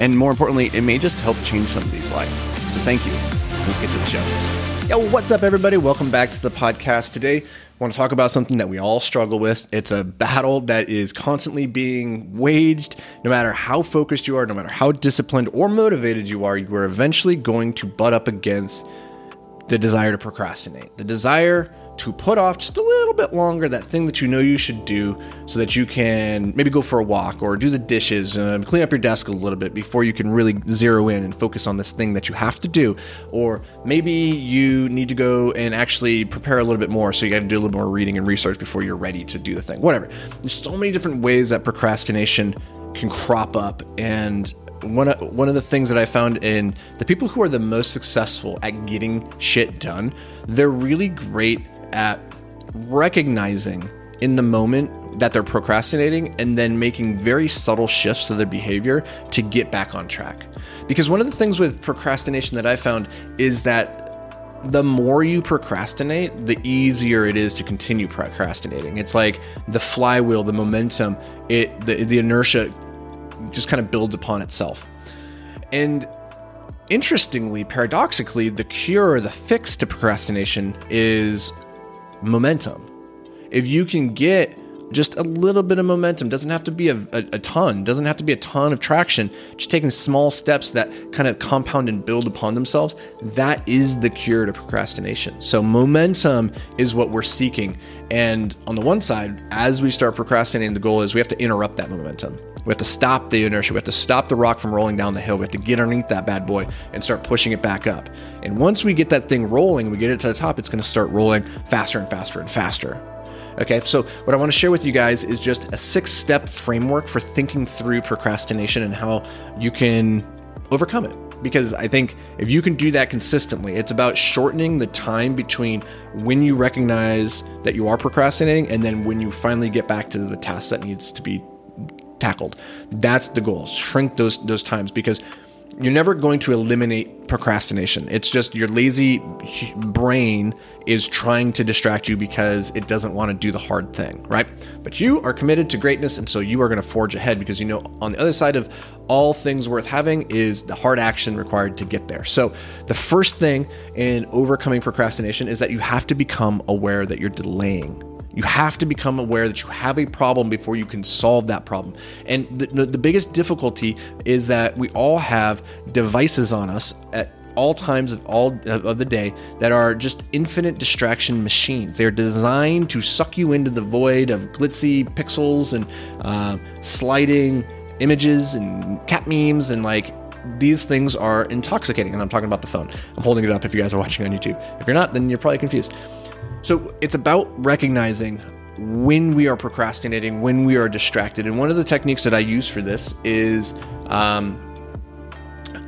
And more importantly, it may just help change somebody's life. So thank you. Let's get to the show. Yo, what's up, everybody? Welcome back to the podcast. Today, I want to talk about something that we all struggle with. It's a battle that is constantly being waged. No matter how focused you are, no matter how disciplined or motivated you are, you are eventually going to butt up against the desire to procrastinate. The desire to put off just a little bit longer that thing that you know you should do so that you can maybe go for a walk or do the dishes and clean up your desk a little bit before you can really zero in and focus on this thing that you have to do. Or maybe you need to go and actually prepare a little bit more so you got to do a little more reading and research before you're ready to do the thing. Whatever. There's so many different ways that procrastination can crop up and one of, one of the things that I found in the people who are the most successful at getting shit done, they're really great at recognizing in the moment that they're procrastinating and then making very subtle shifts to their behavior to get back on track. Because one of the things with procrastination that I found is that the more you procrastinate, the easier it is to continue procrastinating. It's like the flywheel, the momentum, it the, the inertia just kind of builds upon itself. And interestingly, paradoxically, the cure, the fix to procrastination is momentum. If you can get just a little bit of momentum, doesn't have to be a, a, a, ton, doesn't have to be a ton of traction, just taking small steps that kind of compound and build upon themselves, that is the cure to procrastination. So, momentum is what we're seeking. And on the one side, as we start procrastinating, the goal is we have to interrupt that momentum. We have to stop the inertia. We have to stop the rock from rolling down the hill. We have to get underneath that bad boy and start pushing it back up. And once we get that thing rolling, we get it to the top, it's going to start rolling faster and faster and faster. Okay, so what I want to share with you guys is just a six step framework for thinking through procrastination and how you can overcome it. Because I think if you can do that consistently, it's about shortening the time between when you recognize that you are procrastinating and then when you finally get back to the task that needs to be tackled. That's the goal. Shrink those those times because you're never going to eliminate procrastination. It's just your lazy brain is trying to distract you because it doesn't want to do the hard thing, right? But you are committed to greatness, and so you are going to forge ahead because you know on the other side of all things worth having is the hard action required to get there. So, the first thing in overcoming procrastination is that you have to become aware that you're delaying you have to become aware that you have a problem before you can solve that problem. And the, the biggest difficulty is that we all have devices on us at all times of all of the day that are just infinite distraction machines. They are designed to suck you into the void of glitzy pixels and uh, sliding images and cat memes and like these things are intoxicating. And I'm talking about the phone. I'm holding it up if you guys are watching on YouTube. If you're not, then you're probably confused. So it's about recognizing when we are procrastinating, when we are distracted. And one of the techniques that I use for this is um,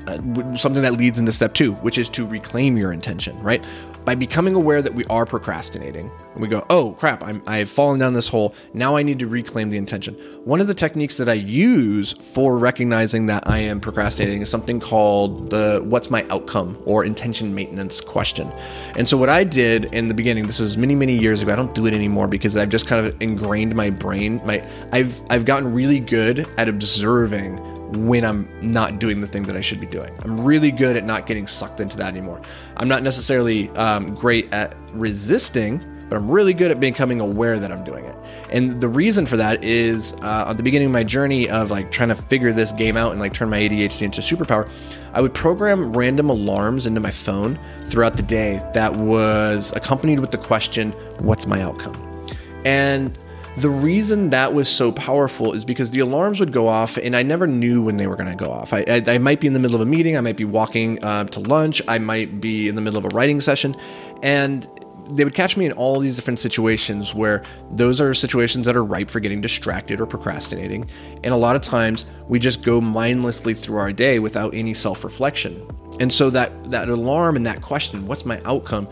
uh, something that leads into step two, which is to reclaim your intention, right? By becoming aware that we are procrastinating, and we go, oh crap, I'm, I've fallen down this hole. Now I need to reclaim the intention. One of the techniques that I use for recognizing that I am procrastinating is something called the what's my outcome or intention maintenance question. And so what I did in the beginning, this was many, many years ago, I don't do it anymore because I've just kind of ingrained my brain. My I've I've gotten really good at observing when I'm not doing the thing that I should be doing. I'm really good at not getting sucked into that anymore. I'm not necessarily um, great at resisting, but I'm really good at becoming aware that I'm doing it. And the reason for that is uh, at the beginning of my journey of like trying to figure this game out and like turn my ADHD into superpower, I would program random alarms into my phone throughout the day that was accompanied with the question, What's my outcome? And the reason that was so powerful is because the alarms would go off, and I never knew when they were going to go off. I, I, I, might be in the middle of a meeting, I might be walking uh, to lunch, I might be in the middle of a writing session, and they would catch me in all these different situations where those are situations that are ripe for getting distracted or procrastinating. And a lot of times we just go mindlessly through our day without any self-reflection. And so that that alarm and that question, what's my outcome,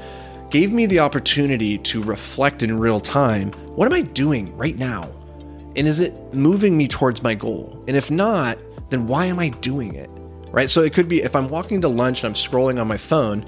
gave me the opportunity to reflect in real time, what am I doing right now? And is it moving me towards my goal? And if not, then why am I doing it? Right? So it could be if I'm walking to lunch and I'm scrolling on my phone,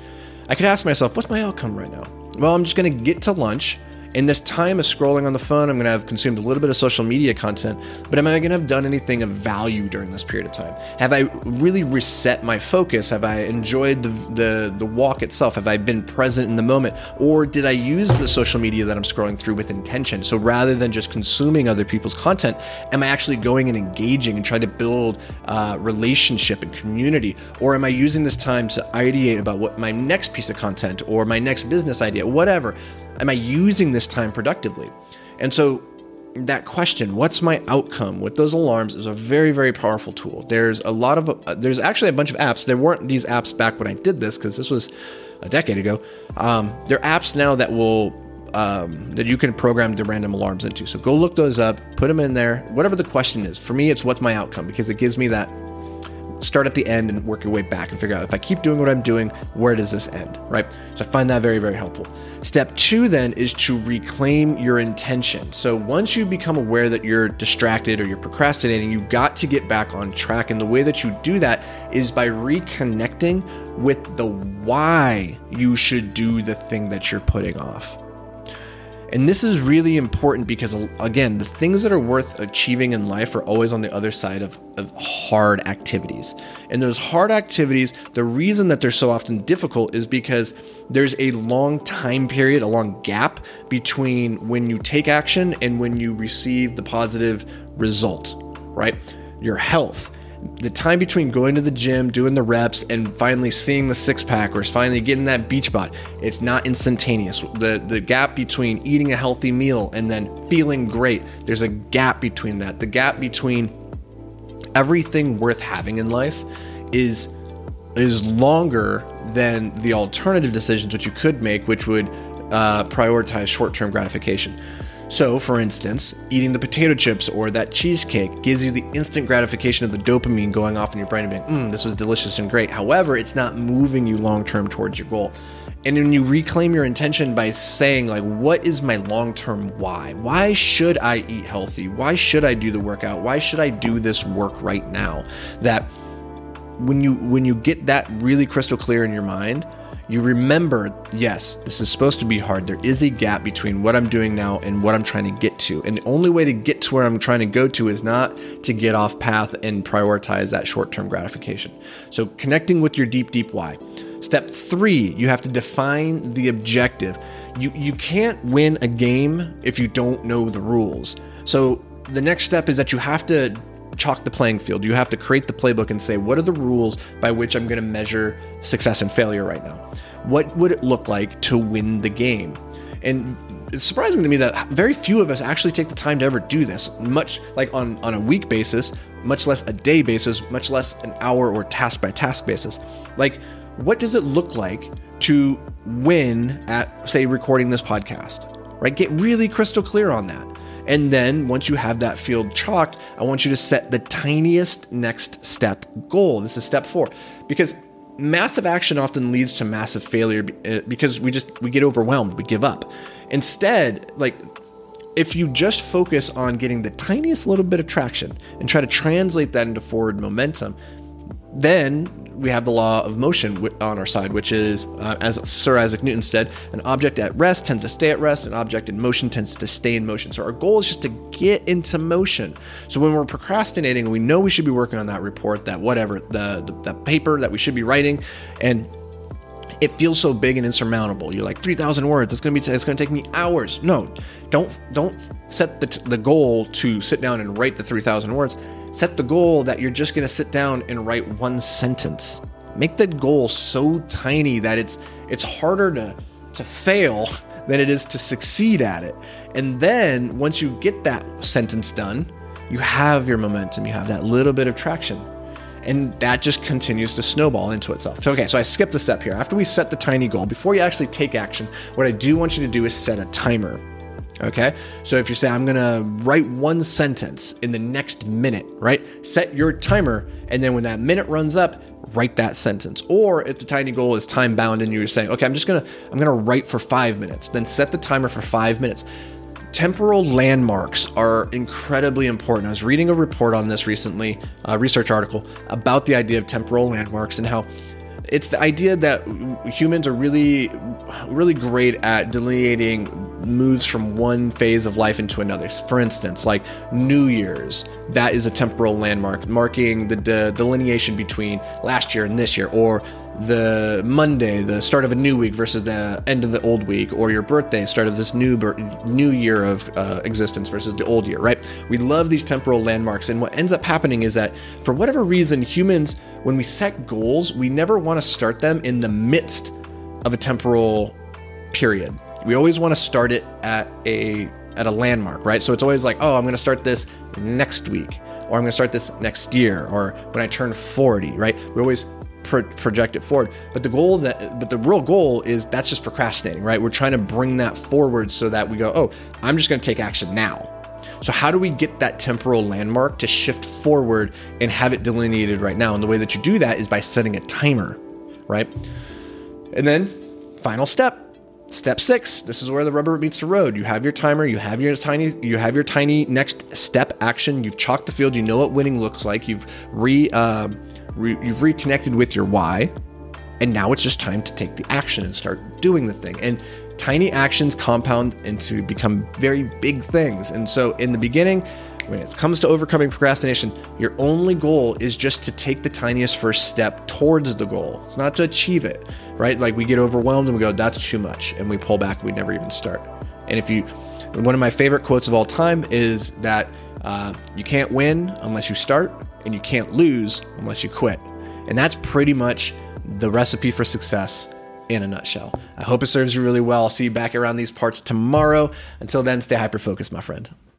I could ask myself, what's my outcome right now? Well, I'm just going to get to lunch in this time of scrolling on the phone, I'm going to have consumed a little bit of social media content, but am I going to have done anything of value during this period of time? Have I really reset my focus? Have I enjoyed the, the, the walk itself? Have I been present in the moment? Or did I use the social media that I'm scrolling through with intention? So rather than just consuming other people's content, am I actually going and engaging and trying to build uh, relationship and community? Or am I using this time to ideate about what my next piece of content or my next business idea, whatever? Am I using this time productively? And so that question, what's my outcome with those alarms is a very, very powerful tool. There's a lot of, uh, there's actually a bunch of apps. There weren't these apps back when I did this because this was a decade ago. Um, there are apps now that will, um, that you can program the random alarms into. So go look those up, put them in there, whatever the question is. For me, it's what's my outcome because it gives me that start at the end and work your way back and figure out if I keep doing what I'm doing, where does this end, right? So I find that very, very helpful. Step two then is to reclaim your intention. So once you become aware that you're distracted or you're procrastinating, you've got to get back on track. And the way that you do that is by reconnecting with the why you should do the thing that you're putting off. And this is really important because, again, the things that are worth achieving in life are always on the other side of, of hard activities. And those hard activities, the reason that they're so often difficult is because there's a long time period, a long gap between when you take action and when you receive the positive result, right? Your health, the time between going to the gym, doing the reps, and finally seeing the six pack or finally getting that beach bod, it's not instantaneous. The the gap between eating a healthy meal and then feeling great, there's a gap between that. The gap between everything worth having in life is is longer than the alternative decisions which you could make, which would uh, prioritize short-term gratification. So, for instance, eating the potato chips or that cheesecake gives you the instant gratification of the dopamine going off in your brain and being, mm, this was delicious and great. However, it's not moving you long term towards your goal. And when you reclaim your intention by saying, like, what is my long term why? Why should I eat healthy? Why should I do the workout? Why should I do this work right now? That when you when you get that really crystal clear in your mind, you remember, yes, this is supposed to be hard. There is a gap between what I'm doing now and what I'm trying to get to. And the only way to get to where I'm trying to go to is not to get off path and prioritize that short term gratification. So, connecting with your deep, deep why. Step three, you have to define the objective. You, you can't win a game if you don't know the rules. So, the next step is that you have to chalk the playing field. You have to create the playbook and say, what are the rules by which I'm going to measure success and failure right now? What would it look like to win the game? And it's surprising to me that very few of us actually take the time to ever do this, much like on, on a week basis, much less a day basis, much less an hour or task by task basis. Like, what does it look like to win at, say, recording this podcast? Right? Get really crystal clear on that. And then once you have that field chalked, I want you to set the tiniest next step goal. This is step four because massive action often leads to massive failure uh, because we just we get overwhelmed, we give up. Instead, like if you just focus on getting the tiniest little bit of traction and try to translate that into forward momentum, then we have the law of motion on our side, which is, uh, as Sir Isaac Newton said, an object at rest tends to stay at rest, an object in motion tends to stay in motion. So our goal is just to get into motion. So when we're procrastinating, we know we should be working on that report, that whatever, the, the, the paper that we should be writing, and it feels so big and insurmountable. You're like 3,000 words. It's gonna be. It's gonna take me hours. No, don't don't set the, the goal to sit down and write the 3,000 words Set the goal that you're just going to sit down and write one sentence. Make the goal so tiny that it's it's harder to to fail than it is to succeed at it. And then once you get that sentence done, you have your momentum, you have that little bit of traction. And that just continues to snowball into itself. So, okay, so I skipped a step here. After we set the tiny goal, before you actually take action, what I do want you to do is set a timer. Okay. So if you say, I'm going to write one sentence in the next minute, right? Set your timer. And then when that minute runs up, write that sentence. Or if the tiny goal is time bound and you're saying, okay, I'm just going to, I'm going to write for five minutes, then set the timer for five minutes. Temporal landmarks are incredibly important. I was reading a report on this recently, a research article about the idea of temporal landmarks and how it's the idea that humans are really really great at delineating moves from one phase of life into another for instance like new year's that is a temporal landmark marking the de- delineation between last year and this year or the Monday, the start of a new week versus the end of the old week, or your birthday, start of this new ber- new year of uh, existence versus the old year, right? We love these temporal landmarks, and what ends up happening is that for whatever reason, humans, when we set goals, we never want to start them in the midst of a temporal period. We always want to start it at a at a landmark, right? So it's always like, oh, I'm going to start this next week, or I'm going to start this next year, or when I turn 40, right? We always pro- project it forward. But the goal that, but the real goal is that's just procrastinating, right? We're trying to bring that forward so that we go, oh, I'm just going to take action now. So how do we get that temporal landmark to shift forward and have it delineated right now? And the way that you do that is by setting a timer, right? And then final step, Step six, this is where the rubber meets the road. You have your timer, you have your tiny, you have your tiny next step action. You've chalked the field. You know what winning looks like. You've re, uh, re, you've reconnected with your why, and now it's just time to take the action and start doing the thing. And tiny actions compound into become very big things. And so in the beginning, when it comes to overcoming procrastination, your only goal is just to take the tiniest first step towards the goal. It's not to achieve it, right? Like we get overwhelmed and we go, that's too much. And we pull back, we never even start. And if you, one of my favorite quotes of all time is that uh, you can't win unless you start, and you can't lose unless you quit. And that's pretty much the recipe for success in a nutshell. I hope it serves you really well. I'll see you back around these parts tomorrow. Until then, stay hyper focused, my friend.